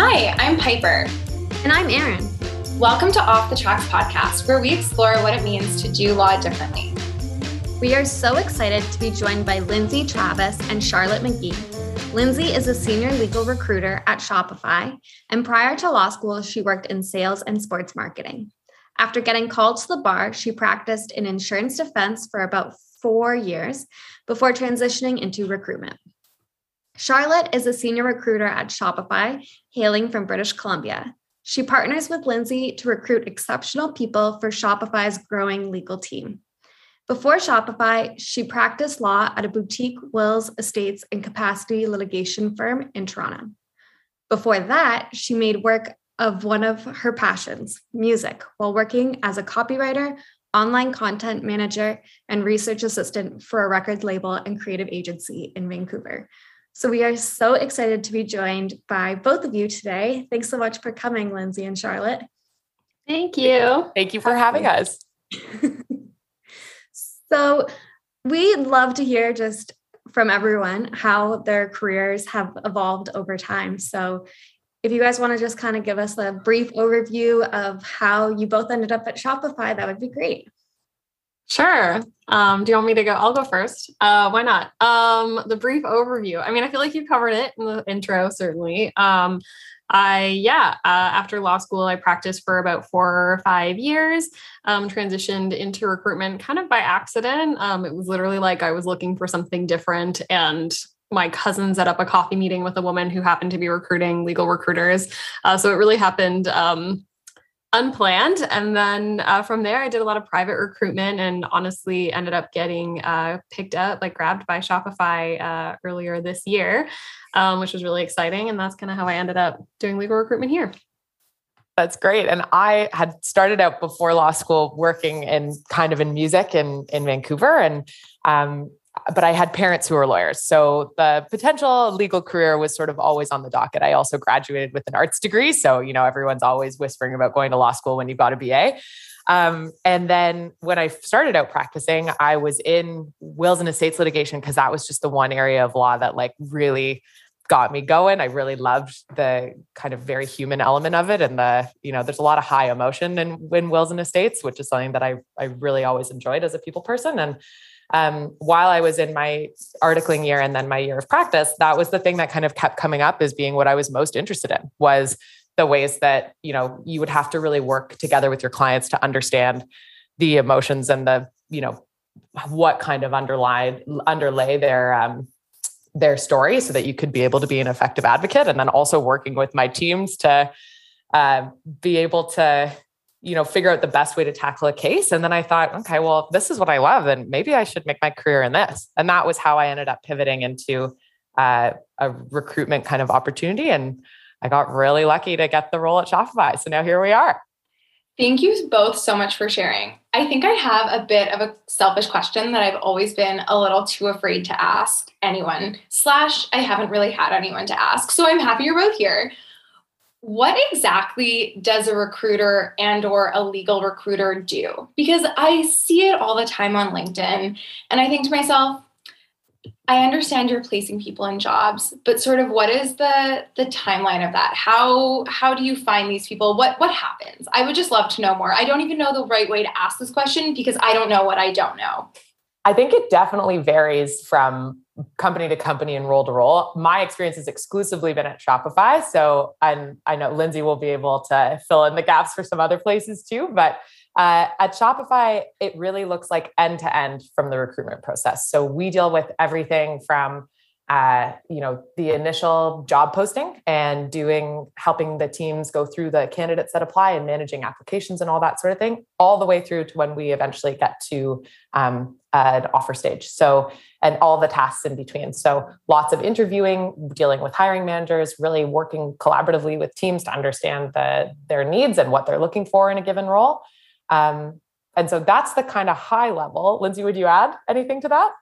Hi, I'm Piper. And I'm Erin. Welcome to Off the Tracks podcast, where we explore what it means to do law differently. We are so excited to be joined by Lindsay Travis and Charlotte McGee. Lindsay is a senior legal recruiter at Shopify, and prior to law school, she worked in sales and sports marketing. After getting called to the bar, she practiced in insurance defense for about four years before transitioning into recruitment. Charlotte is a senior recruiter at Shopify, hailing from British Columbia. She partners with Lindsay to recruit exceptional people for Shopify's growing legal team. Before Shopify, she practiced law at a boutique wills, estates, and capacity litigation firm in Toronto. Before that, she made work of one of her passions, music, while working as a copywriter, online content manager, and research assistant for a record label and creative agency in Vancouver. So we are so excited to be joined by both of you today. Thanks so much for coming, Lindsay and Charlotte. Thank you. Thank you for having us. So we'd love to hear just from everyone how their careers have evolved over time. So if you guys want to just kind of give us a brief overview of how you both ended up at Shopify, that would be great. Sure. Um, do you want me to go? I'll go first. Uh, why not? Um, the brief overview. I mean, I feel like you covered it in the intro, certainly. Um, I, yeah, uh, after law school, I practiced for about four or five years, um, transitioned into recruitment kind of by accident. Um, it was literally like I was looking for something different and my cousin set up a coffee meeting with a woman who happened to be recruiting legal recruiters. Uh, so it really happened um, unplanned. And then uh, from there, I did a lot of private recruitment and honestly ended up getting uh, picked up, like grabbed by Shopify uh, earlier this year, um, which was really exciting. And that's kind of how I ended up doing legal recruitment here. That's great. And I had started out before law school working in kind of in music in, in Vancouver. And um, but I had parents who were lawyers. So the potential legal career was sort of always on the docket. I also graduated with an arts degree. So, you know, everyone's always whispering about going to law school when you've got a BA. Um, and then when I started out practicing, I was in wills and estates litigation because that was just the one area of law that like really got me going. I really loved the kind of very human element of it. And the, you know, there's a lot of high emotion in, in wills and estates, which is something that I, I really always enjoyed as a people person. And um, while I was in my articling year and then my year of practice, that was the thing that kind of kept coming up as being what I was most interested in was the ways that, you know, you would have to really work together with your clients to understand the emotions and the, you know, what kind of underlie underlay their um, their story so that you could be able to be an effective advocate. And then also working with my teams to uh, be able to you know, figure out the best way to tackle a case. And then I thought, okay, well, if this is what I love, and maybe I should make my career in this. And that was how I ended up pivoting into uh, a recruitment kind of opportunity. And I got really lucky to get the role at Shopify. So now here we are. Thank you both so much for sharing. I think I have a bit of a selfish question that I've always been a little too afraid to ask anyone, slash, I haven't really had anyone to ask. So I'm happy you're both here what exactly does a recruiter and or a legal recruiter do? Because i see it all the time on linkedin and i think to myself i understand you're placing people in jobs but sort of what is the the timeline of that? How how do you find these people? What what happens? I would just love to know more. I don't even know the right way to ask this question because i don't know what i don't know. I think it definitely varies from company to company and role to role. My experience has exclusively been at Shopify. So, and I know Lindsay will be able to fill in the gaps for some other places too. But uh, at Shopify, it really looks like end to end from the recruitment process. So we deal with everything from uh, you know the initial job posting and doing helping the teams go through the candidates that apply and managing applications and all that sort of thing all the way through to when we eventually get to um, an offer stage. So and all the tasks in between. So lots of interviewing dealing with hiring managers really working collaboratively with teams to understand the, their needs and what they're looking for in a given role. Um, and so that's the kind of high level. Lindsay would you add anything to that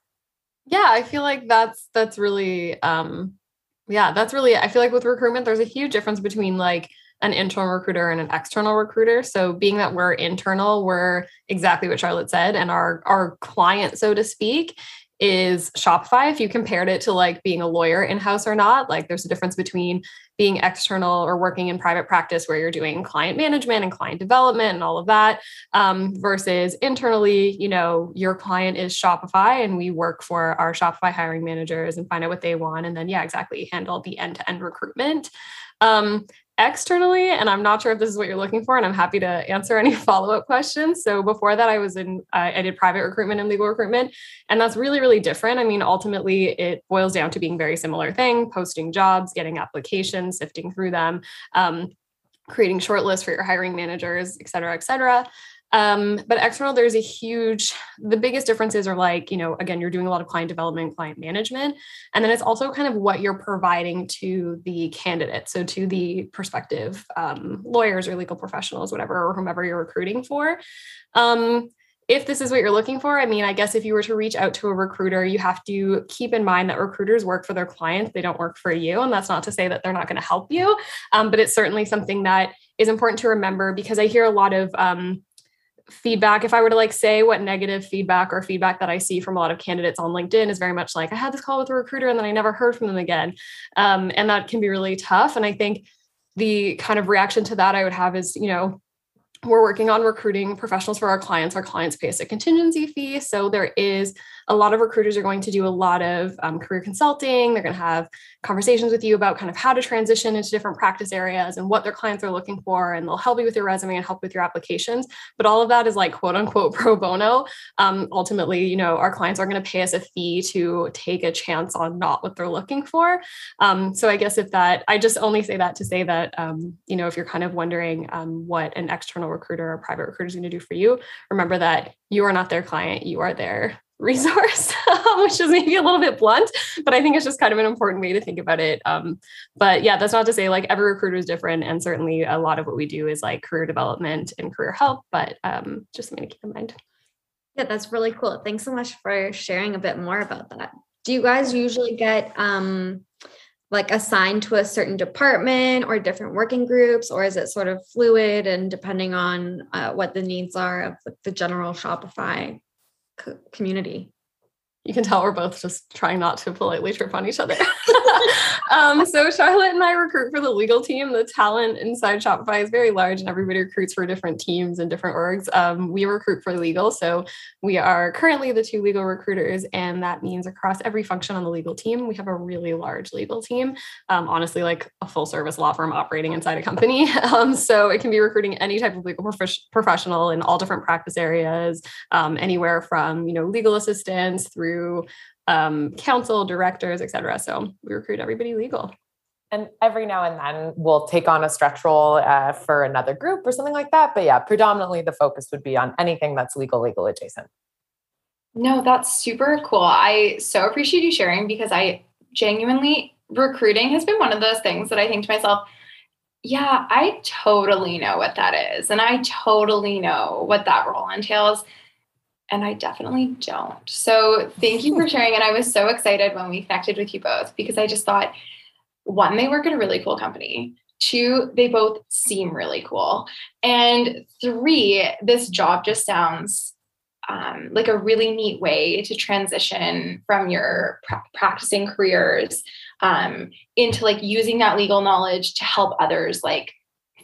yeah, I feel like that's that's really um yeah, that's really I feel like with recruitment there's a huge difference between like an internal recruiter and an external recruiter. So being that we're internal, we're exactly what Charlotte said and our our client so to speak is Shopify. If you compared it to like being a lawyer in house or not, like there's a difference between being external or working in private practice where you're doing client management and client development and all of that um, versus internally, you know, your client is Shopify and we work for our Shopify hiring managers and find out what they want. And then, yeah, exactly, handle the end to end recruitment. Um, externally and i'm not sure if this is what you're looking for and i'm happy to answer any follow-up questions. So before that i was in i did private recruitment and legal recruitment and that's really really different. I mean ultimately it boils down to being very similar thing posting jobs getting applications sifting through them um, creating shortlists for your hiring managers et cetera et cetera um, but external, there's a huge, the biggest differences are like, you know, again, you're doing a lot of client development, client management. And then it's also kind of what you're providing to the candidate. So to the prospective um, lawyers or legal professionals, whatever, or whomever you're recruiting for. Um, if this is what you're looking for, I mean, I guess if you were to reach out to a recruiter, you have to keep in mind that recruiters work for their clients, they don't work for you. And that's not to say that they're not going to help you, um, but it's certainly something that is important to remember because I hear a lot of, um, feedback if i were to like say what negative feedback or feedback that i see from a lot of candidates on linkedin is very much like i had this call with a recruiter and then i never heard from them again. Um, and that can be really tough. And i think the kind of reaction to that i would have is you know we're working on recruiting professionals for our clients. Our clients pay us a contingency fee. So there is a lot of recruiters are going to do a lot of um, career consulting. They're going to have conversations with you about kind of how to transition into different practice areas and what their clients are looking for. And they'll help you with your resume and help with your applications. But all of that is like quote unquote pro bono. Um, ultimately, you know, our clients are going to pay us a fee to take a chance on not what they're looking for. Um, so I guess if that, I just only say that to say that, um, you know, if you're kind of wondering um, what an external recruiter or private recruiter is going to do for you, remember that you are not their client, you are their resource, which is maybe a little bit blunt, but I think it's just kind of an important way to think about it. Um, but yeah, that's not to say like every recruiter is different. And certainly a lot of what we do is like career development and career help, but um, just something to keep in mind. Yeah, that's really cool. Thanks so much for sharing a bit more about that. Do you guys usually get um, like assigned to a certain department or different working groups, or is it sort of fluid and depending on uh, what the needs are of the general Shopify community you can tell we're both just trying not to politely trip on each other. um, so Charlotte and I recruit for the legal team. The talent inside Shopify is very large, and everybody recruits for different teams and different orgs. Um, we recruit for legal, so we are currently the two legal recruiters, and that means across every function on the legal team, we have a really large legal team. Um, honestly, like a full service law firm operating inside a company. Um, so it can be recruiting any type of legal prof- professional in all different practice areas, um, anywhere from you know legal assistants through through um, counsel, directors, et cetera. So we recruit everybody legal. And every now and then we'll take on a stretch role uh, for another group or something like that. But yeah, predominantly the focus would be on anything that's legal, legal adjacent. No, that's super cool. I so appreciate you sharing because I genuinely, recruiting has been one of those things that I think to myself, yeah, I totally know what that is. And I totally know what that role entails and I definitely don't. So thank you for sharing. And I was so excited when we connected with you both because I just thought one, they work at a really cool company. Two, they both seem really cool. And three, this job just sounds um, like a really neat way to transition from your pra- practicing careers um, into like using that legal knowledge to help others like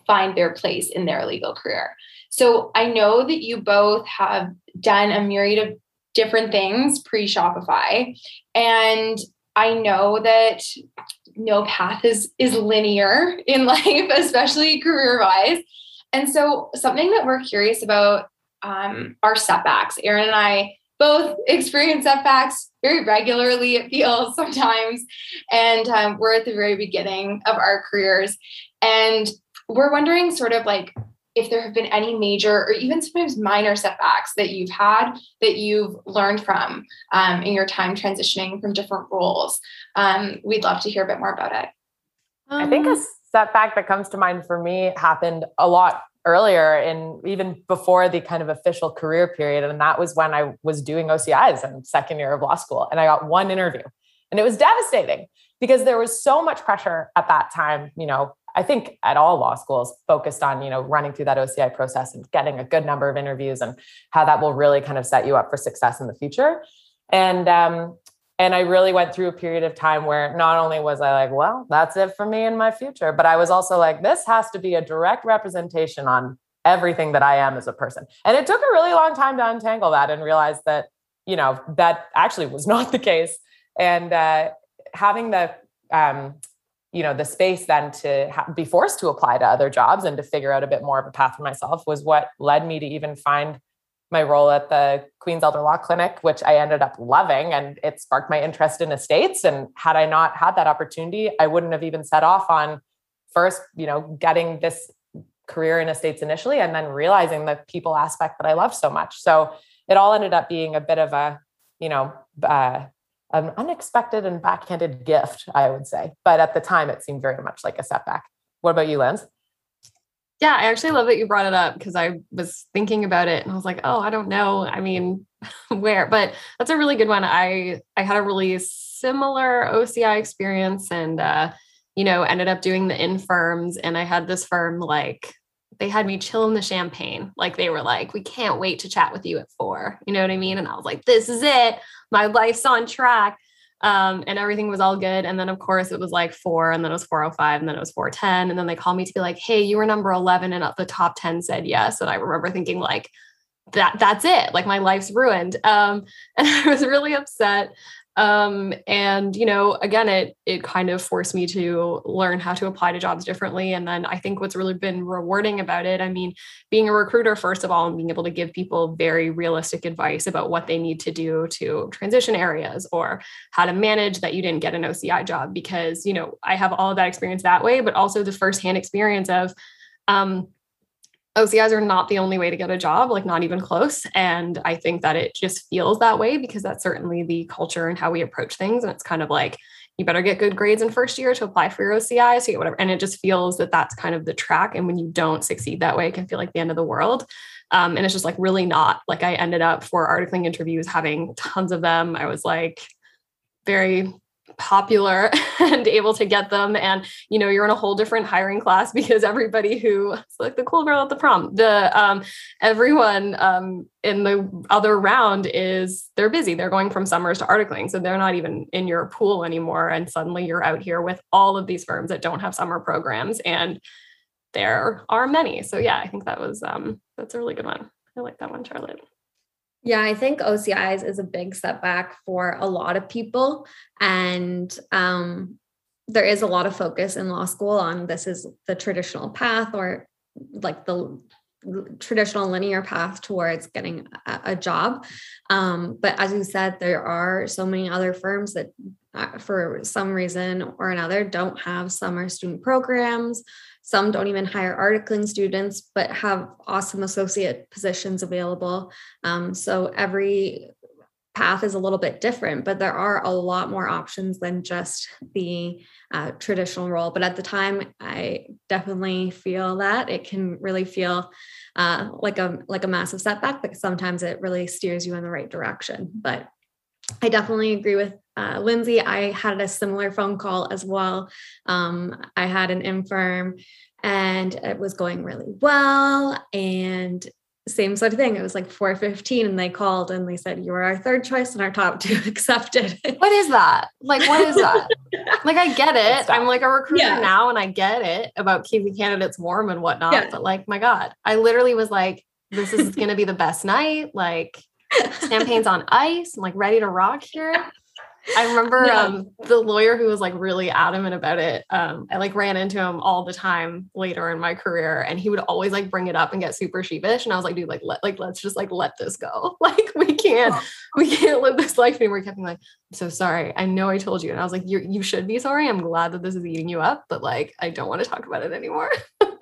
find their place in their legal career. So I know that you both have done a myriad of different things pre Shopify. And I know that no path is is linear in life, especially career wise. And so something that we're curious about um, are setbacks. Erin and I both experience setbacks very regularly, it feels sometimes. And um, we're at the very beginning of our careers. And we're wondering sort of like if there have been any major or even sometimes minor setbacks that you've had that you've learned from um, in your time transitioning from different roles. Um, we'd love to hear a bit more about it. I think a um, setback that comes to mind for me happened a lot earlier and even before the kind of official career period. And that was when I was doing OCIs in second year of law school. And I got one interview and it was devastating because there was so much pressure at that time, you know, I think at all law schools focused on, you know, running through that OCI process and getting a good number of interviews and how that will really kind of set you up for success in the future. And um, and I really went through a period of time where not only was I like, well, that's it for me in my future, but I was also like, this has to be a direct representation on everything that I am as a person. And it took a really long time to untangle that and realize that, you know, that actually was not the case. And uh, having the, um, you know, the space then to ha- be forced to apply to other jobs and to figure out a bit more of a path for myself was what led me to even find my role at the Queen's Elder Law Clinic, which I ended up loving, and it sparked my interest in estates. And had I not had that opportunity, I wouldn't have even set off on first, you know, getting this career in estates initially, and then realizing the people aspect that I love so much. So it all ended up being a bit of a, you know, uh, an unexpected and backhanded gift, I would say. But at the time, it seemed very much like a setback. What about you, Linz? Yeah, I actually love that you brought it up because I was thinking about it and I was like, oh, I don't know. I mean, where? But that's a really good one. I I had a really similar OCI experience and uh, you know, ended up doing the infirms and I had this firm like they had me chill in the champagne. Like they were like, we can't wait to chat with you at four. You know what I mean? And I was like, this is it. My life's on track um, and everything was all good. And then of course it was like four, and then it was 405, and then it was 410. And then they called me to be like, hey, you were number 11, and the top 10 said yes. And I remember thinking, like, that that's it. Like my life's ruined. Um, and I was really upset um and you know again it it kind of forced me to learn how to apply to jobs differently. And then i think what's really been rewarding about it i mean being a recruiter first of all and being able to give people very realistic advice about what they need to do to transition areas or how to manage that you didn't get an oci job because you know i have all of that experience that way but also the firsthand experience of um OCIs are not the only way to get a job, like not even close. And I think that it just feels that way because that's certainly the culture and how we approach things. And it's kind of like, you better get good grades in first year to apply for your OCI, so you get whatever. And it just feels that that's kind of the track. And when you don't succeed that way, it can feel like the end of the world. Um, and it's just like really not. Like I ended up for articling interviews having tons of them. I was like very popular and able to get them. And you know you're in a whole different hiring class because everybody who like the cool girl at the prom the um everyone um in the other round is they're busy. They're going from summers to articling so they're not even in your pool anymore. And suddenly you're out here with all of these firms that don't have summer programs and there are many. So yeah i think that was um that's a really good one. I like that one charlotte yeah, I think OCIs is a big setback for a lot of people. And um, there is a lot of focus in law school on this is the traditional path or like the traditional linear path towards getting a, job. Um, but as you said, there are so many other firms that, uh, for some reason or another, don't have summer student programs some don't even hire articling students, but have awesome associate positions available. Um, so every path is a little bit different, but there are a lot more options than just the uh, traditional role. But at the time, I definitely feel that it can really feel uh, like a like a massive setback, but sometimes it really steers you in the right direction. But I definitely agree with uh, Lindsay. I had a similar phone call as well. Um, I had an infirm and it was going really well. And same sort of thing. It was like 415 and they called and they said, You were our third choice and our top two accepted. What is that? Like, what is that? like, I get it. I'm like a recruiter yeah. now and I get it about keeping candidates warm and whatnot. Yeah. But like, my God, I literally was like, This is going to be the best night. Like, champagne's on ice. I'm like ready to rock here. I remember um, the lawyer who was like really adamant about it. Um, I like ran into him all the time later in my career, and he would always like bring it up and get super sheepish. And I was like, dude, like let like let's just like let this go. Like we can't we can't live this life anymore. He kept being like, I'm so sorry. I know I told you, and I was like, you you should be sorry. I'm glad that this is eating you up, but like I don't want to talk about it anymore.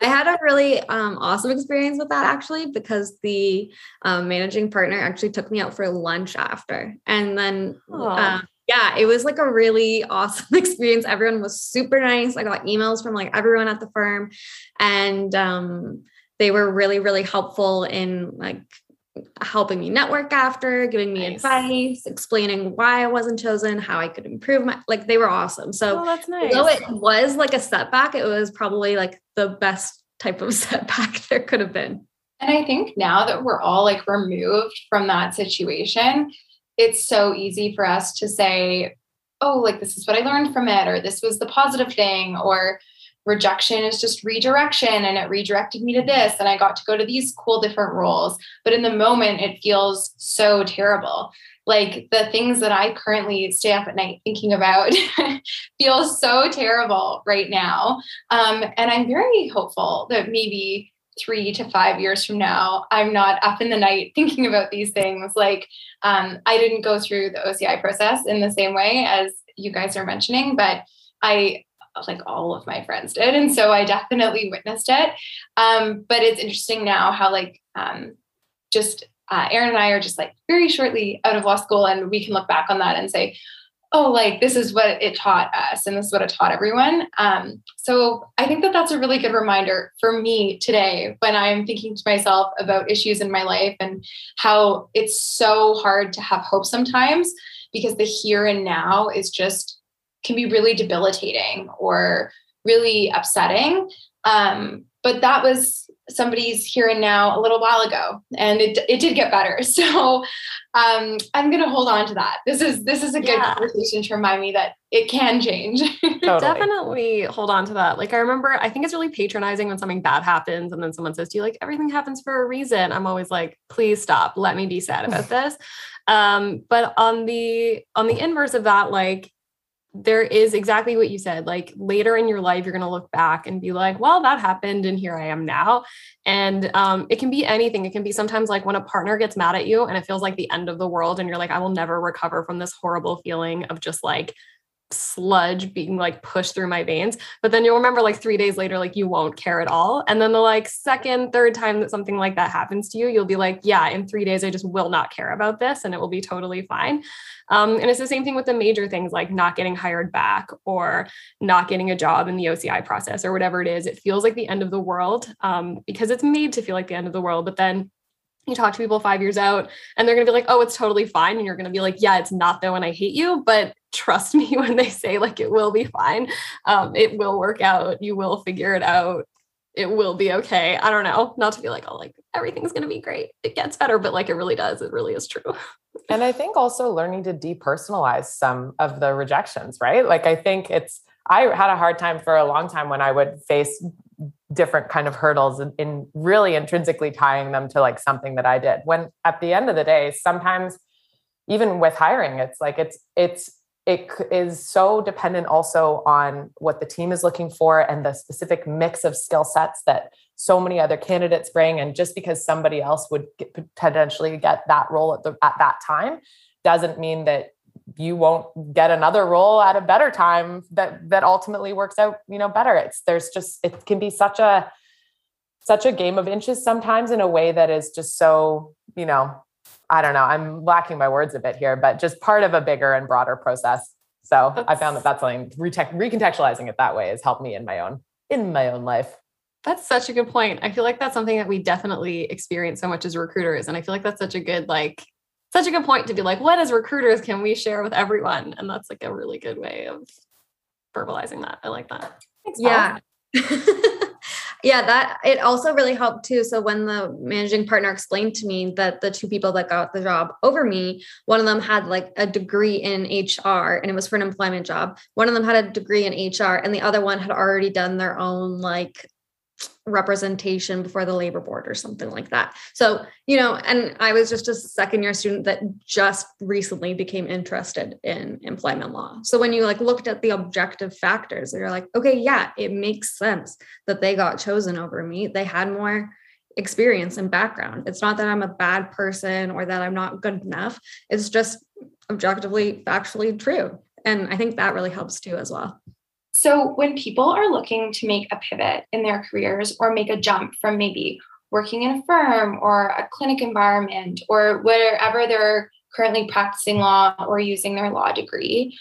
I had a really um, awesome experience with that actually because the um, managing partner actually took me out for lunch after. And then, uh, yeah, it was like a really awesome experience. Everyone was super nice. I got emails from like everyone at the firm, and um, they were really, really helpful in like helping me network after, giving me nice. advice, explaining why I wasn't chosen, how I could improve my like they were awesome. So oh, that's nice. though it was like a setback, it was probably like the best type of setback there could have been. And I think now that we're all like removed from that situation, it's so easy for us to say, oh, like this is what I learned from it, or this was the positive thing, or rejection is just redirection and it redirected me to this and I got to go to these cool different roles. But in the moment, it feels so terrible. Like the things that I currently stay up at night thinking about feel so terrible right now. Um, and I'm very hopeful that maybe three to five years from now, I'm not up in the night thinking about these things. Like, um, I didn't go through the OCI process in the same way as you guys are mentioning, but I like all of my friends did. And so I definitely witnessed it. Um, but it's interesting now how, like, um, just uh, Erin and I are just like very shortly out of law school, and we can look back on that and say, oh, like this is what it taught us, and this is what it taught everyone. Um, so I think that that's a really good reminder for me today when I'm thinking to myself about issues in my life and how it's so hard to have hope sometimes because the here and now is just can be really debilitating or really upsetting. Um, but that was somebody's here and now a little while ago and it, it did get better. So um, i'm going to hold on to that. This is this is a good yeah. conversation to remind me that it can change. Totally. definitely hold on to that. Like i remember i think it's really patronizing when something bad happens and then someone says to you like everything happens for a reason? I'm always like please stop. Let me be sad about this. Um, but on the on the inverse of that like there is exactly what you said. Like later in your life, you're going to look back and be like, well, that happened and here I am now. And um, it can be anything. It can be sometimes like when a partner gets mad at you and it feels like the end of the world and you're like, I will never recover from this horrible feeling of just like sludge being like pushed through my veins. But then you'll remember like three days later, like you won't care at all. And then the like second, third time that something like that happens to you, you'll be like, yeah, in three days, I just will not care about this and it will be totally fine. Um, and it's the same thing with the major things like not getting hired back or not getting a job in the OCI process or whatever it is. It feels like the end of the world um, because it's made to feel like the end of the world. But then you talk to people five years out and they're going to be like, oh, it's totally fine. And you're going to be like, yeah, it's not though. And I hate you. But trust me when they say like it will be fine. Um, it will work out. You will figure it out. It will be okay. I don't know. Not to be like, oh, like everything's going to be great. It gets better, but like it really does. It really is true. and I think also learning to depersonalize some of the rejections, right? Like I think it's, I had a hard time for a long time when I would face different kind of hurdles in, in, really intrinsically tying them to like something that I did. When at the end of the day, sometimes even with hiring, it's like it's it's it is so dependent also on what the team is looking for and the specific mix of skill sets that so many other candidates bring. And just because somebody else would get, potentially get that role at the at that time doesn't mean that you won't get another role at a better time that that ultimately works out you know better. It's there's just it can be such a such a game of inches sometimes in a way that is just so you know i don't know i'm lacking my words a bit here but just part of a bigger and broader process so that's, i found that that's something recontextualizing it that way has helped me in my own in my own life that's such a good point. I feel like that's something that we definitely experience so much as recruiters. And I feel like that's such a good like such a good point to be like, what as recruiters can we share with everyone? And that's like a really good way of verbalizing that. I like that. Thanks, yeah. yeah, that it also really helped too. So when the managing partner explained to me that the two people that got the job over me, one of them had like a degree in HR and it was for an employment job. One of them had a degree in HR and the other one had already done their own like representation before the labor board or something like that. So, you know, and I was just a second year student that just recently became interested in employment law. So when you like looked at the objective factors, you're like, okay, yeah, it makes sense that they got chosen over me. They had more experience and background. It's not that I'm a bad person or that I'm not good enough. It's just objectively factually true. And I think that really helps too as well. So, when people are looking to make a pivot in their careers or make a jump from maybe working in a firm or a clinic environment or wherever they're currently practicing law or using their law degree,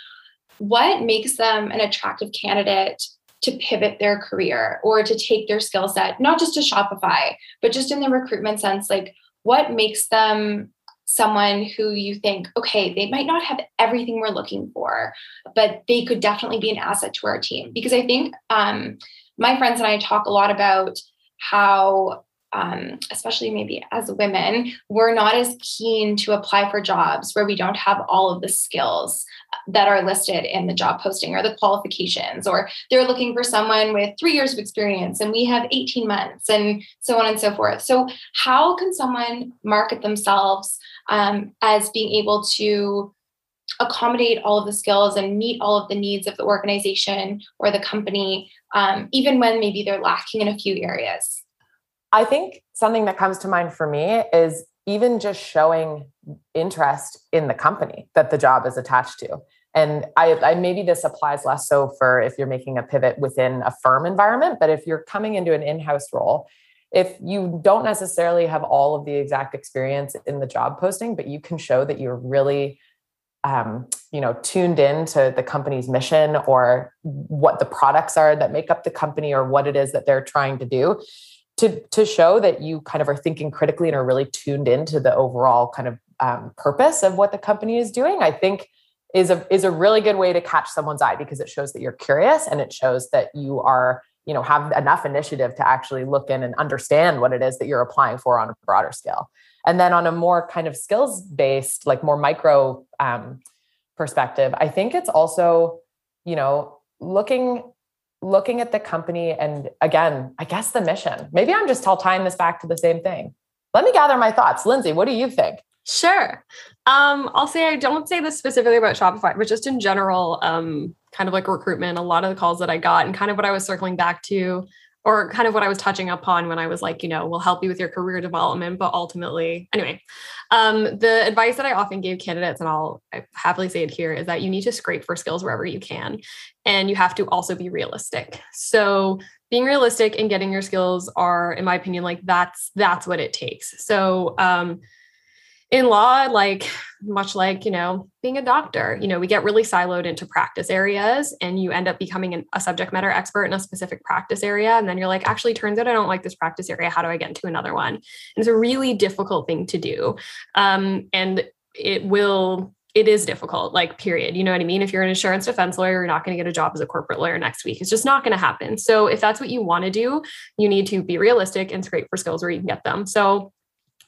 what makes them an attractive candidate to pivot their career or to take their skill set, not just to Shopify, but just in the recruitment sense? Like, what makes them someone who you think, okay, they might not have everything we're looking for, but they could definitely be an asset to our team. Because I think um, my friends and I talk a lot about how um, especially maybe as women, we're not as keen to apply for jobs where we don't have all of the skills that are listed in the job posting or the qualifications, or they're looking for someone with three years of experience and we have 18 months, and so on and so forth. So, how can someone market themselves um, as being able to accommodate all of the skills and meet all of the needs of the organization or the company, um, even when maybe they're lacking in a few areas? I think something that comes to mind for me is even just showing interest in the company that the job is attached to. And I, I, maybe this applies less so for if you're making a pivot within a firm environment, but if you're coming into an in-house role, if you don't necessarily have all of the exact experience in the job posting, but you can show that you're really um, you know tuned in to the company's mission or what the products are that make up the company or what it is that they're trying to do to to show that you kind of are thinking critically and are really tuned into the overall kind of um, purpose of what the company is doing i think is a is a really good way to catch someone's eye because it shows that you're curious and it shows that you are you know have enough initiative to actually look in and understand what it is that you're applying for on a broader scale and then on a more kind of skills based like more micro um, perspective i think it's also you know looking looking at the company and again, I guess the mission. Maybe I'm just all tying this back to the same thing. Let me gather my thoughts. Lindsay, what do you think? Sure. Um, I'll say I don't say this specifically about Shopify, but just in general, um, kind of like recruitment, a lot of the calls that I got and kind of what I was circling back to or kind of what I was touching upon when I was like, you know, we'll help you with your career development, but ultimately, anyway, um, the advice that I often gave candidates, and I'll happily say it here, is that you need to scrape for skills wherever you can, and you have to also be realistic. So being realistic and getting your skills are, in my opinion, like that's that's what it takes. So um, in law, like much like, you know, being a doctor, you know, we get really siloed into practice areas and you end up becoming an, a subject matter expert in a specific practice area. And then you're like, actually, turns out I don't like this practice area. How do I get into another one? And it's a really difficult thing to do. Um, and it will it is difficult, like, period. You know what I mean? If you're an insurance defense lawyer, you're not going to get a job as a corporate lawyer next week. It's just not going to happen. So, if that's what you want to do, you need to be realistic and scrape for skills where you can get them. So,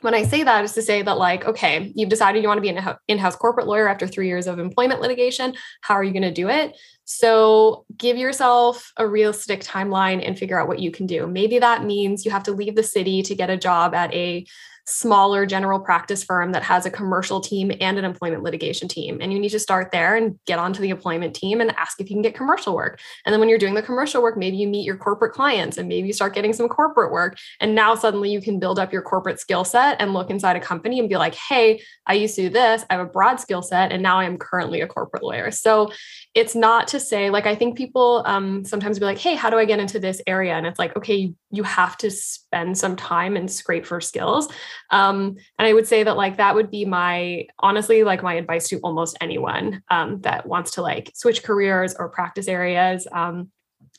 when I say that is to say that, like, okay, you've decided you want to be an in house corporate lawyer after three years of employment litigation. How are you going to do it? So, give yourself a realistic timeline and figure out what you can do. Maybe that means you have to leave the city to get a job at a smaller general practice firm that has a commercial team and an employment litigation team. And you need to start there and get onto the employment team and ask if you can get commercial work. And then when you're doing the commercial work, maybe you meet your corporate clients and maybe you start getting some corporate work. And now suddenly you can build up your corporate skill set and look inside a company and be like, hey, I used to do this. I have a broad skill set and now I am currently a corporate lawyer. So it's not to say, like, I think people um, sometimes be like, hey, how do I get into this area? And it's like, okay, you have to spend some time and scrape for skills. Um, and I would say that like that would be my honestly like my advice to almost anyone um, that wants to like switch careers or practice areas. Um,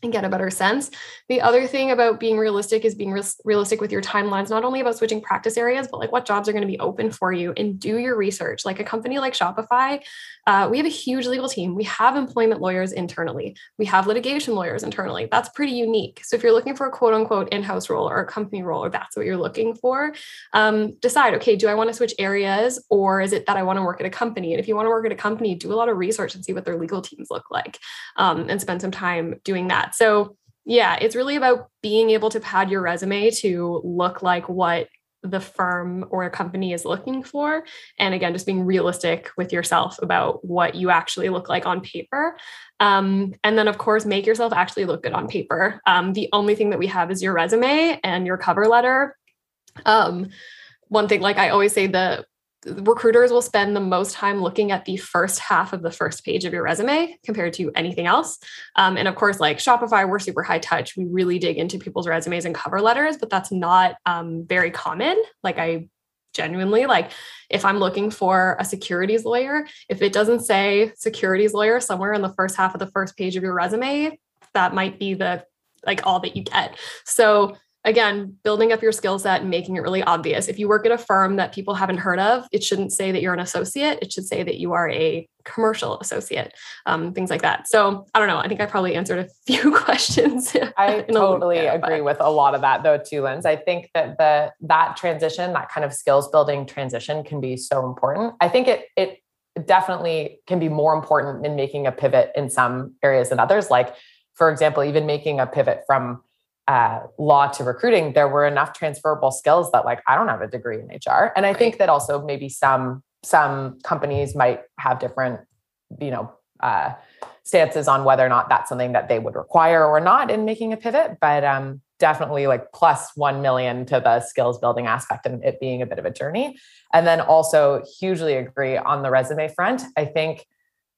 and get a better sense. The other thing about being realistic is being re- realistic with your timelines, not only about switching practice areas, but like what jobs are going to be open for you and do your research. Like a company like Shopify, uh, we have a huge legal team. We have employment lawyers internally, we have litigation lawyers internally. That's pretty unique. So if you're looking for a quote unquote in house role or a company role, or that's what you're looking for, um, decide okay, do I want to switch areas or is it that I want to work at a company? And if you want to work at a company, do a lot of research and see what their legal teams look like um, and spend some time doing that that. So, yeah, it's really about being able to pad your resume to look like what the firm or a company is looking for. And again, just being realistic with yourself about what you actually look like on paper. Um, and then, of course, make yourself actually look good on paper. Um, the only thing that we have is your resume and your cover letter. Um, one thing, like I always say, the recruiters will spend the most time looking at the first half of the first page of your resume compared to anything else. Um, and of course, like Shopify, we're super high touch. We really dig into people's resumes and cover letters, but that's not um, very common. Like I genuinely like if i'm looking for a securities lawyer if it doesn't say securities lawyer somewhere in the first half of the first page of your resume that might be the like all that you get so again, building up your skill set and making it really obvious. If you work at a firm that people haven't heard of, it shouldn't say that you're an associate. It should say that you are a commercial associate, um, things like that. So I don't know. I think I probably answered a few questions. I totally bit, agree but. with a lot of that though, too, Linz. I think that the that transition, that kind of skills building transition can be so important. I think it it definitely can be more important in making a pivot in some areas than others. Like, for example, even making a pivot from uh, law to recruiting, there were enough transferable skills that like I don't have a degree in HR, and I right. think that also maybe some some companies might have different, you know, uh, stances on whether or not that's something that they would require or not in making a pivot. But um, definitely like plus 1 million to the skills building aspect and it being a bit of a journey. And then also hugely agree on the resume front. I think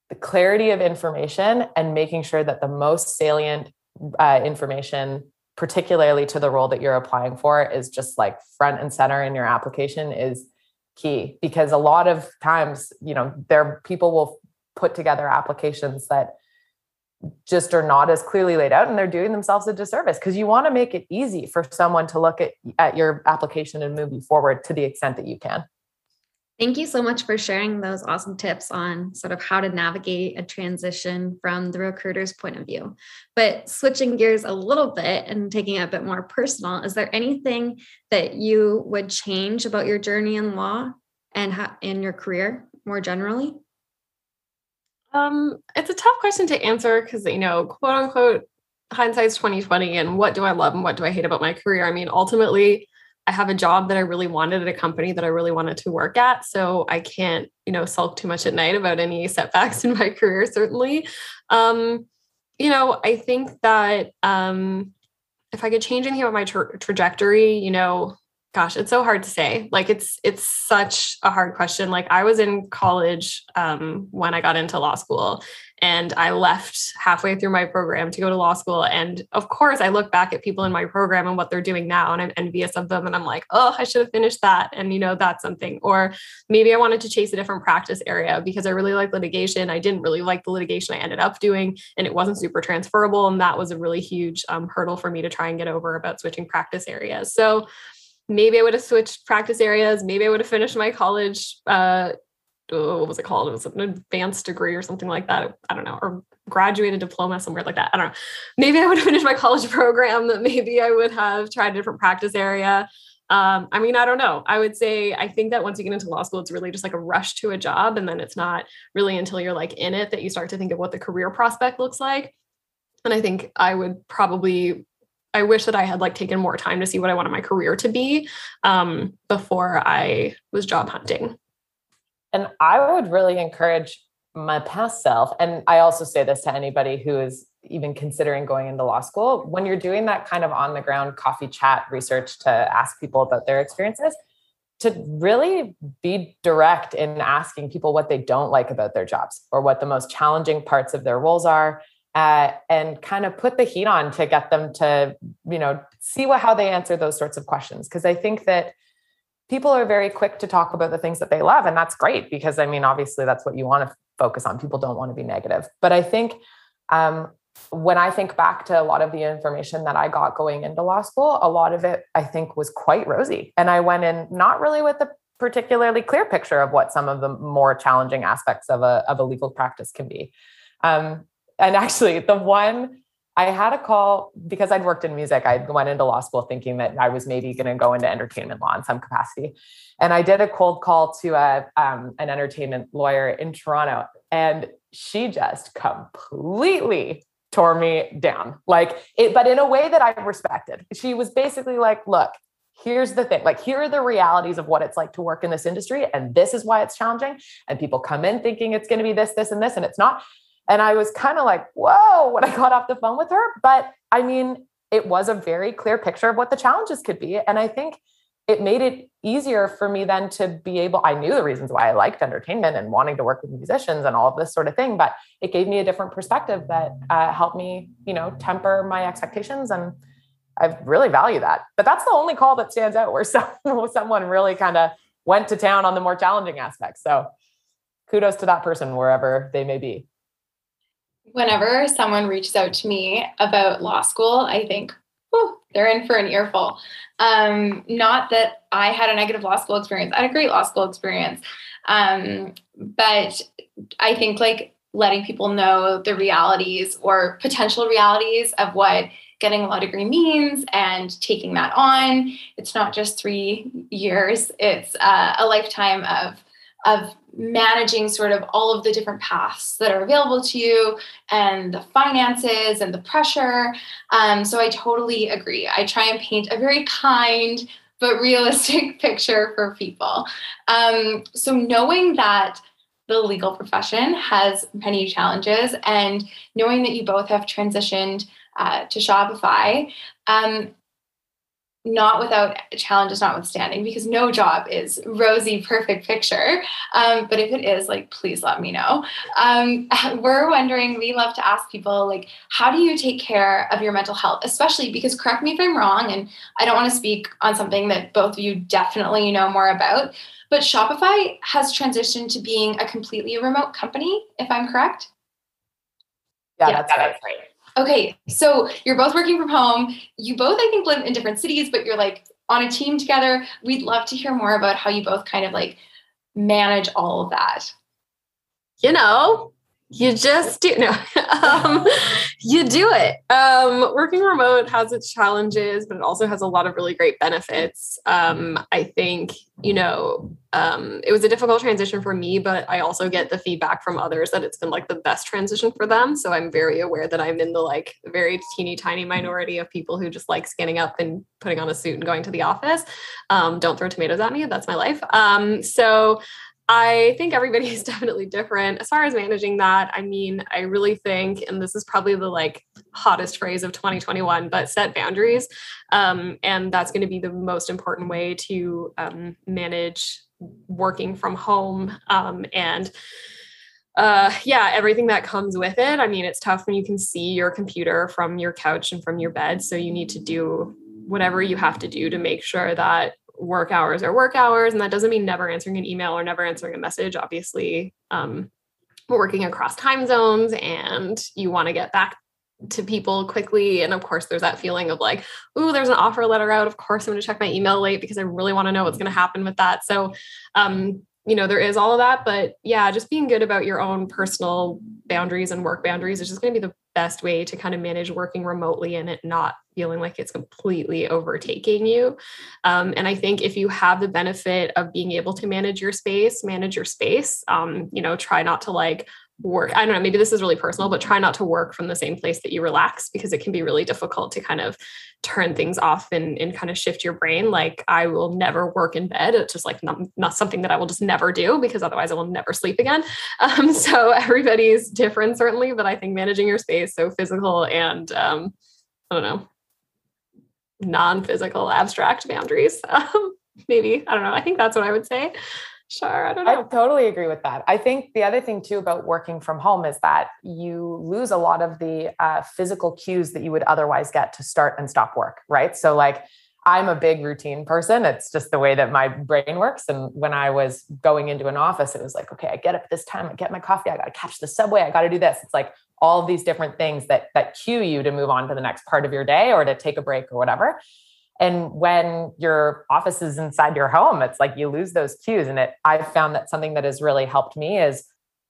the clarity of information and making sure that the most salient uh, information particularly to the role that you're applying for is just like front and center in your application is key because a lot of times, you know, there people will put together applications that just are not as clearly laid out and they're doing themselves a disservice because you want to make it easy for someone to look at, at your application and move you forward to the extent that you can. Thank you so much for sharing those awesome tips on sort of how to navigate a transition from the recruiter's point of view. But switching gears a little bit and taking it a bit more personal, is there anything that you would change about your journey in law and in your career more generally? Um, it's a tough question to answer because you know, quote unquote, hindsight's 2020 and what do I love and what do I hate about my career? I mean, ultimately I have a job that I really wanted at a company that I really wanted to work at. So I can't, you know, sulk too much at night about any setbacks in my career, certainly. Um, you know, I think that um, if I could change anything about my tra- trajectory, you know, gosh, it's so hard to say. Like it's it's such a hard question. Like I was in college um, when I got into law school, and I left halfway through my program to go to law school. And of course, I look back at people in my program and what they're doing now, and I'm envious of them. And I'm like, oh, I should have finished that. And, you know, that's something. Or maybe I wanted to chase a different practice area because I really like litigation. I didn't really like the litigation I ended up doing, and it wasn't super transferable. And that was a really huge um, hurdle for me to try and get over about switching practice areas. So, maybe I would have switched practice areas. Maybe I would have finished my college uh, what was it called? It was an advanced degree or something like that. I don't know, or graduated diploma, somewhere like that. I don't know. Maybe I would have finished my college program. That maybe I would have tried a different practice area. Um, I mean, I don't know. I would say I think that once you get into law school, it's really just like a rush to a job, and then it's not really until you're like in it that you start to think of what the career prospect looks like. And I think I would probably I wish that I had like taken more time to see what I wanted my career to be um, before I was job hunting. And I would really encourage my past self, and I also say this to anybody who is even considering going into law school, when you're doing that kind of on the ground coffee chat research to ask people about their experiences, to really be direct in asking people what they don't like about their jobs or what the most challenging parts of their roles are. Uh, and kind of put the heat on to get them to, you know, see what how they answer those sorts of questions. Because I think that people are very quick to talk about the things that they love and that's great because i mean obviously that's what you want to focus on. People don't want to be negative. But i think um, when i think back to a lot of the information that i got going into law school a lot of it i think was quite rosy. And i went in not really with a particularly clear picture of what some of the more challenging aspects of a, of a legal practice can be. Um, and actually the one I had a call because I'd worked in music. I went into law school thinking that I was maybe going to go into entertainment law in some capacity. And I did a cold call to a, um, an entertainment lawyer in Toronto, and she just completely tore me down. Like it, but in a way that I respected. She was basically like, look, here's the thing like here are the realities of what it's like to work in this industry and this is why it's challenging and people come in thinking it's going to be this this and this and it's not and I was kind of like, whoa, when I got off the phone with her. But I mean, it was a very clear picture of what the challenges could be. And I think it made it easier for me then to be able, I knew the reasons why I liked entertainment and wanting to work with musicians and all of this sort of thing, but it gave me a different perspective that uh, helped me, you know, temper my expectations. And I really value that. But that's the only call that stands out where some, someone really kind of went to town on the more challenging aspects. So kudos to that person wherever they may be whenever someone reaches out to me about law school, I think, oh, they're in for an earful. Um, not that I had a negative law school experience. I had a great law school experience. Um, but I think like letting people know the realities or potential realities of what getting a law degree means and taking that on. It's not just three years, it's uh, a lifetime of of managing sort of all of the different paths that are available to you and the finances and the pressure. Um, so I totally agree. I try and paint a very kind but realistic picture for people. Um, so knowing that the legal profession has many challenges and knowing that you both have transitioned uh, to Shopify, um, not without challenges notwithstanding because no job is rosy perfect picture. Um, but if it is like please let me know. Um, we're wondering we love to ask people like how do you take care of your mental health? Especially because correct me if i'm wrong and i don't want to speak on something that both of you definitely know more about but shopify has transitioned to being a completely remote company if i'm correct? Yeah, yeah. that's, right. that's right Okay, so you're both working from home. You both, I think, live in different cities, but you're like on a team together. We'd love to hear more about how you both kind of like manage all of that. You know, you just do no um, you do it. Um, working remote has its challenges but it also has a lot of really great benefits. Um, i think you know um, it was a difficult transition for me but i also get the feedback from others that it's been like the best transition for them. So i'm very aware that i'm in the like very teeny tiny minority of people who just like scanning up and putting on a suit and going to the office. Um, don't throw tomatoes at me that's my life. Um, so I think everybody is definitely different. As far as managing that, I mean, I really think, and this is probably the like hottest phrase of 2021, but set boundaries. Um, and that's going to be the most important way to um, manage working from home um, and uh, yeah, everything that comes with it. I mean, it's tough when you can see your computer from your couch and from your bed. So you need to do whatever you have to do to make sure that work hours are work hours and that doesn't mean never answering an email or never answering a message obviously um, we're working across time zones and you want to get back to people quickly and of course there's that feeling of like ooh there's an offer letter out of course i'm going to check my email late because i really want to know what's going to happen with that. So um, you know there is all of that but yeah just being good about your own personal boundaries and work boundaries is just going to be the best way to kind of manage working remotely and it not feeling like it's completely overtaking you. Um, and i think if you have the benefit of being able to manage your space manage your space um, you know try not to like work i don't know maybe this is really personal but try not to work from the same place that you relax because it can be really difficult to kind of turn things off and, and kind of shift your brain. Like i will never work in bed. It's just like not, not something that i will just never do because otherwise i will never sleep again. Um, so everybody's different certainly but i think managing your space so physical and um, i don't know non-physical abstract boundaries um, maybe i don't know. I think that's what i would say Sure. I don't know. I totally agree with that. I think the other thing too about working from home is that you lose a lot of the uh, physical cues that you would otherwise get to start and stop work, right? So, like, I'm a big routine person. It's just the way that my brain works. And when I was going into an office, it was like, okay, I get up at this time, I get my coffee, I got to catch the subway, I got to do this. It's like all these different things that that cue you to move on to the next part of your day or to take a break or whatever. And when your office is inside your home, it's like you lose those cues. And it, I've found that something that has really helped me is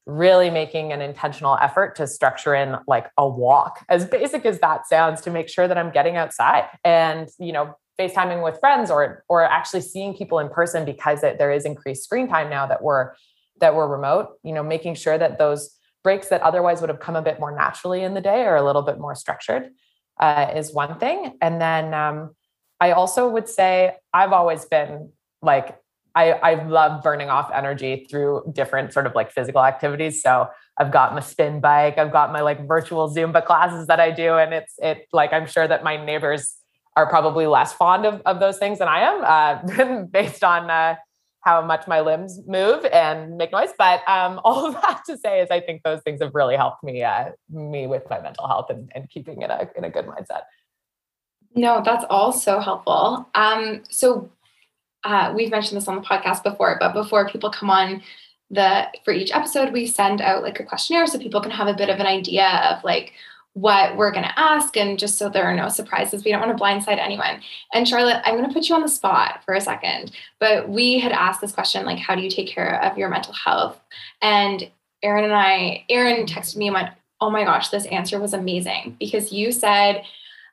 really making an intentional effort to structure in like a walk, as basic as that sounds, to make sure that I'm getting outside and, you know, FaceTiming with friends or or actually seeing people in person because it, there is increased screen time now that we're that we're remote, you know, making sure that those breaks that otherwise would have come a bit more naturally in the day are a little bit more structured uh, is one thing. And then um, I also would say I've always been like, I, I love burning off energy through different sort of like physical activities. So I've got my spin bike, I've got my like virtual Zumba classes that I do. And it's, it like, I'm sure that my neighbors are probably less fond of, of those things than I am uh, based on uh, how much my limbs move and make noise. But um, all of that to say is I think those things have really helped me, uh, me with my mental health and, and keeping in a, in a good mindset. No, that's all so helpful. Um, so uh, we've mentioned this on the podcast before, but before people come on the for each episode, we send out like a questionnaire so people can have a bit of an idea of like what we're going to ask and just so there are no surprises. We don't want to blindside anyone. And charlotte i'm going to put you on the spot for a second but we had asked this question like how do you take care of your mental health? And Erin and i Erin texted me and went oh my gosh this answer was amazing because you said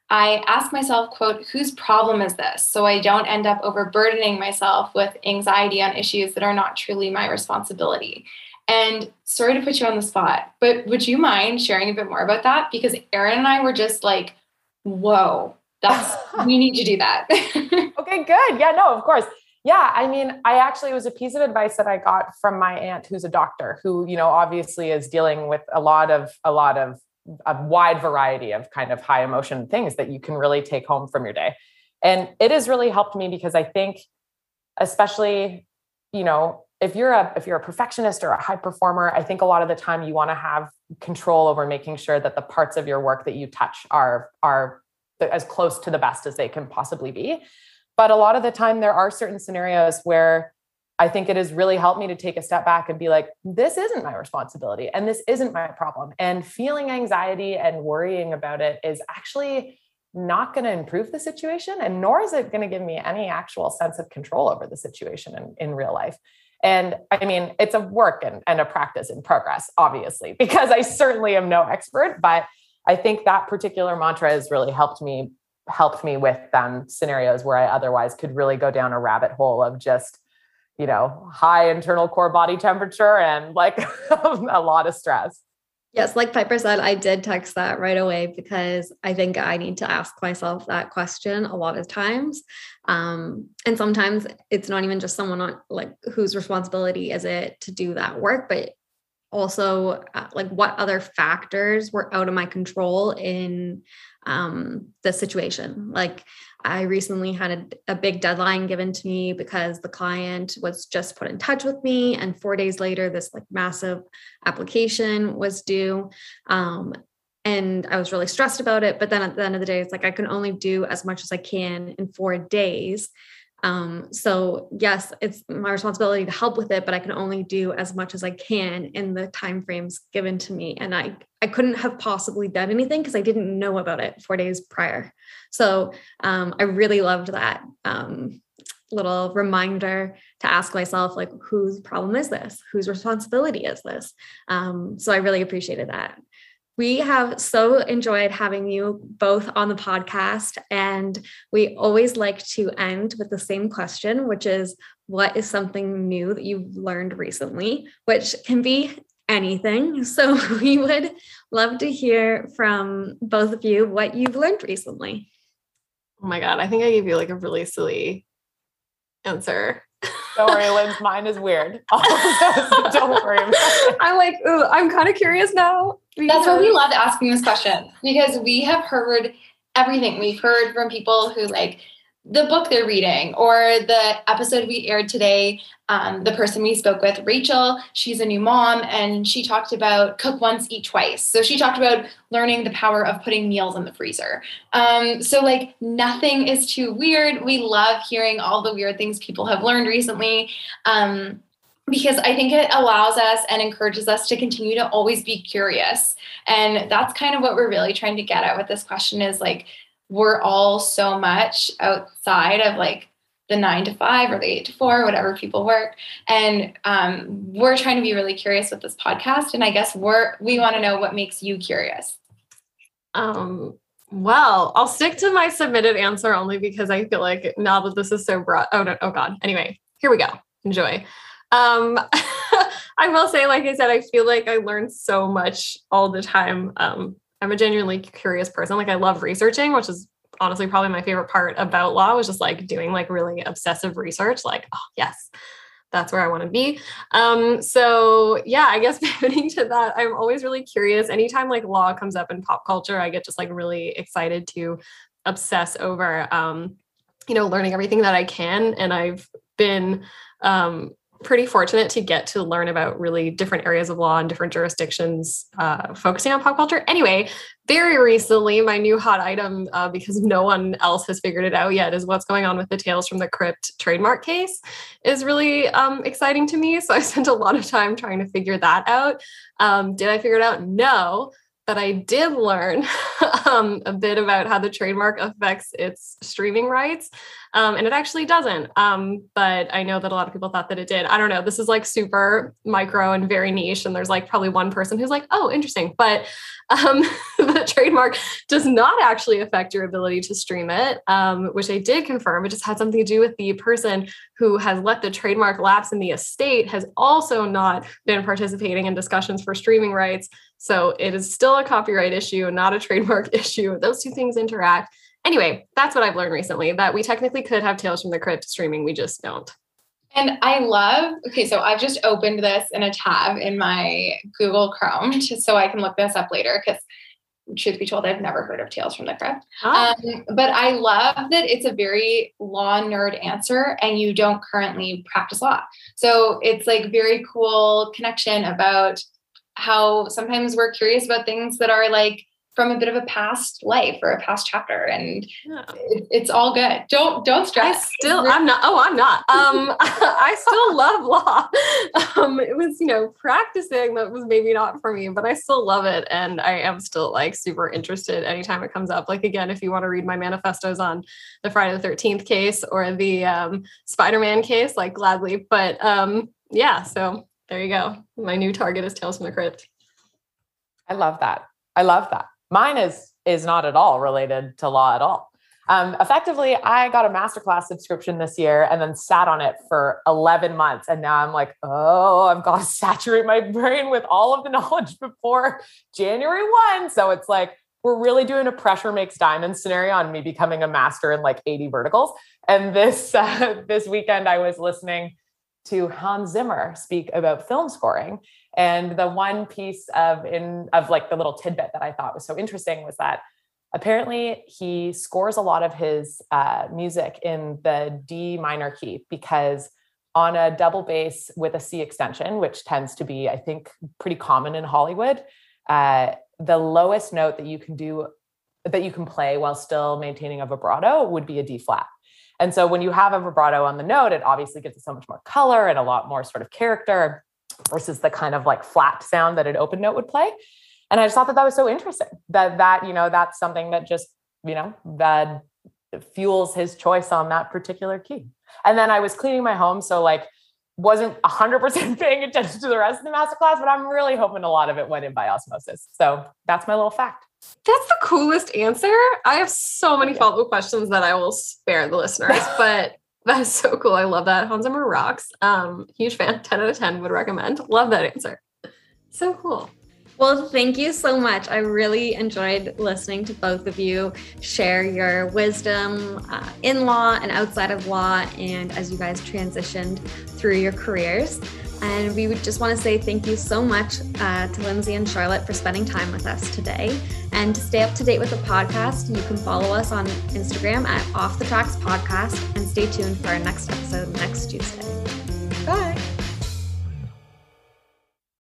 I ask myself, quote, whose problem is this? So I don't end up overburdening myself with anxiety on issues that are not truly my responsibility. And sorry to put you on the spot, but would you mind sharing a bit more about that? Because Erin and I were just like, whoa, that's, we need to do that. okay, good. Yeah, no, of course. Yeah, I mean, I actually it was a piece of advice that I got from my aunt who's a doctor who, you know, obviously is dealing with a lot of a lot of a wide variety of kind of high emotion things that you can really take home from your day. And it has really helped me because I think especially, you know, if you're a if you're a perfectionist or a high performer i think a lot of the time you want to have control over making sure that the parts of your work that you touch are are as close to the best as they can possibly be but a lot of the time there are certain scenarios where i think it has really helped me to take a step back and be like this isn't my responsibility and this isn't my problem. And feeling anxiety and worrying about it is actually not going to improve the situation and nor is it going to give me any actual sense of control over the situation in, in real life. And I mean, it's a work and, and a practice in progress, obviously, because I certainly am no expert, but I think that particular mantra has really helped me helped me with um, scenarios where I otherwise could really go down a rabbit hole of just, you know, high internal core body temperature and like a lot of stress. Yes, like Piper said, I did text that right away because I think I need to ask myself that question a lot of times. Um, and sometimes it's not even just someone on like whose responsibility is it to do that work, but also uh, like what other factors were out of my control in um, the situation. Like I recently had a, a, big deadline given to me because the client was just put in touch with me, and four days later, this like massive application was due. Um, and I was really stressed about it. But then at the end of the day, it's like I can only do as much as I can in four days. Um, so yes, it's my responsibility to help with it, but I can only do as much as I can in the time frames given to me. And I I couldn't have possibly done anything because I didn't know about it four days prior. So um, I really loved that um, little reminder to ask myself like whose problem is this whose responsibility is this um, so i really appreciated that we have so enjoyed having you both on the podcast. And we always like to end with the same question, which is what is something new that you've learned recently, which can be anything. So we would love to hear from both of you what you've learned recently. Oh my God. I think I gave you like a really silly answer. Don't worry, Lynn's mine is weird. don't worry. I'm like, ooh, I'm kind of curious now. That's why we love asking this question because we have heard everything. We've heard from people who like the book they're reading or the episode we aired today um, the person we spoke with rachel she's a new mom and she talked about cook once eat twice. So she talked about learning the power of putting meals in the freezer. Um, so like nothing is too weird. We love hearing all the weird things people have learned recently um, because I think it allows us and encourages us to continue to always be curious. And that's kind of what we're really trying to get at with this question is like, we're all so much outside of like the nine to five or the eight to four, whatever people work. And um, we're trying to be really curious with this podcast. And I guess we're we want to know what makes you curious. Um, well, I'll stick to my submitted answer only because I feel like now that this is so broad. Oh no, oh God. Anyway, here we go. Enjoy. Um, I will say, like I said, I feel like I learn so much all the time um, I'm a genuinely curious person. Like I love researching, which is honestly probably my favorite part about law was just like doing like really obsessive research. Like, oh yes, that's where I want to be. Um, so yeah, I guess pivoting to that, I'm always really curious. Anytime like law comes up in pop culture, I get just like really excited to obsess over um, you know, learning everything that I can. And I've been um pretty fortunate to get to learn about really different areas of law and different jurisdictions uh, focusing on pop culture. Anyway, very recently, my new hot item, uh, because no one else has figured it out yet, is what's going on with the Tales from the Crypt trademark case, is really um, exciting to me. So I spent a lot of time trying to figure that out. Um, did I figure it out? No. That I did learn um, a bit about how the trademark affects its streaming rights. Um, and it actually doesn't. Um, but I know that a lot of people thought that it did. I don't know. This is like super micro and very niche. And there's like probably one person who's like, oh, interesting. But um, the trademark does not actually affect your ability to stream it, um, which I did confirm. It just had something to do with the person who has let the trademark lapse in the estate has also not been participating in discussions for streaming rights. So it is still a copyright issue, not a trademark issue. Those two things interact anyway, that's what I've learned recently that we technically could have Tales from the Crypt streaming, we just don't. And I love, okay, so I've just opened this in a tab in my Google Chrome just so I can look this up later because truth be told, I've never heard of Tales from the Crypt. Oh. Um, but I love that it's a very law nerd answer and you don't currently practice law. So it's like very cool connection about how sometimes we're curious about things that are like from a bit of a past life or a past chapter and yeah. it, it's all good. Don't don't stress. I still i'm not oh i'm not. Um i still love law. Um it was you know practicing that was maybe not for me but i still love it and i am still like super interested anytime it comes up. Like again if you want to read my manifestos on the friday the 13th case or the um spider-man case like gladly. But um yeah so there you go my new target is tales from the crypt i love that i love that Mine is is not at all related to law at all. Um, effectively, I got a masterclass subscription this year and then sat on it for 11 months. And now I'm like, oh, I've got to saturate my brain with all of the knowledge before January 1. So it's like, we're really doing a pressure makes diamond scenario on me becoming a master in like 80 verticals. And this, uh, this weekend, I was listening to Hans Zimmer speak about film scoring. And the one piece of in of like the little tidbit that I thought was so interesting was that apparently he scores a lot of his uh, music in the D minor key because on a double bass with a C extension, which tends to be, I think, pretty common in Hollywood, uh, the lowest note that you can do that you can play while still maintaining a vibrato would be a D flat. And so when you have a vibrato on the note, it obviously gives it so much more color and a lot more sort of character versus the kind of like flat sound that an open note would play. And I just thought that that was so interesting that that, you know, that's something that just, you know, that fuels his choice on that particular key. And then I was cleaning my home. So like wasn't 100% paying attention to the rest of the masterclass, but I'm really hoping a lot of it went in by osmosis. So that's my little fact. That's the coolest answer. I have so many follow up questions that I will spare the listeners, but that is so cool. I love that. Hans Zimmer rocks. Um, huge fan. 10 out of 10 would recommend. Love that answer. So cool. Well, thank you so much. I really enjoyed listening to both of you share your wisdom uh, in law and outside of law, and as you guys transitioned through your careers. And we would just want to say thank you so much uh, to Lindsay and Charlotte for spending time with us today. And to stay up to date with the podcast, you can follow us on Instagram at Off the Tracks Podcast and stay tuned for our next episode next Tuesday. Bye.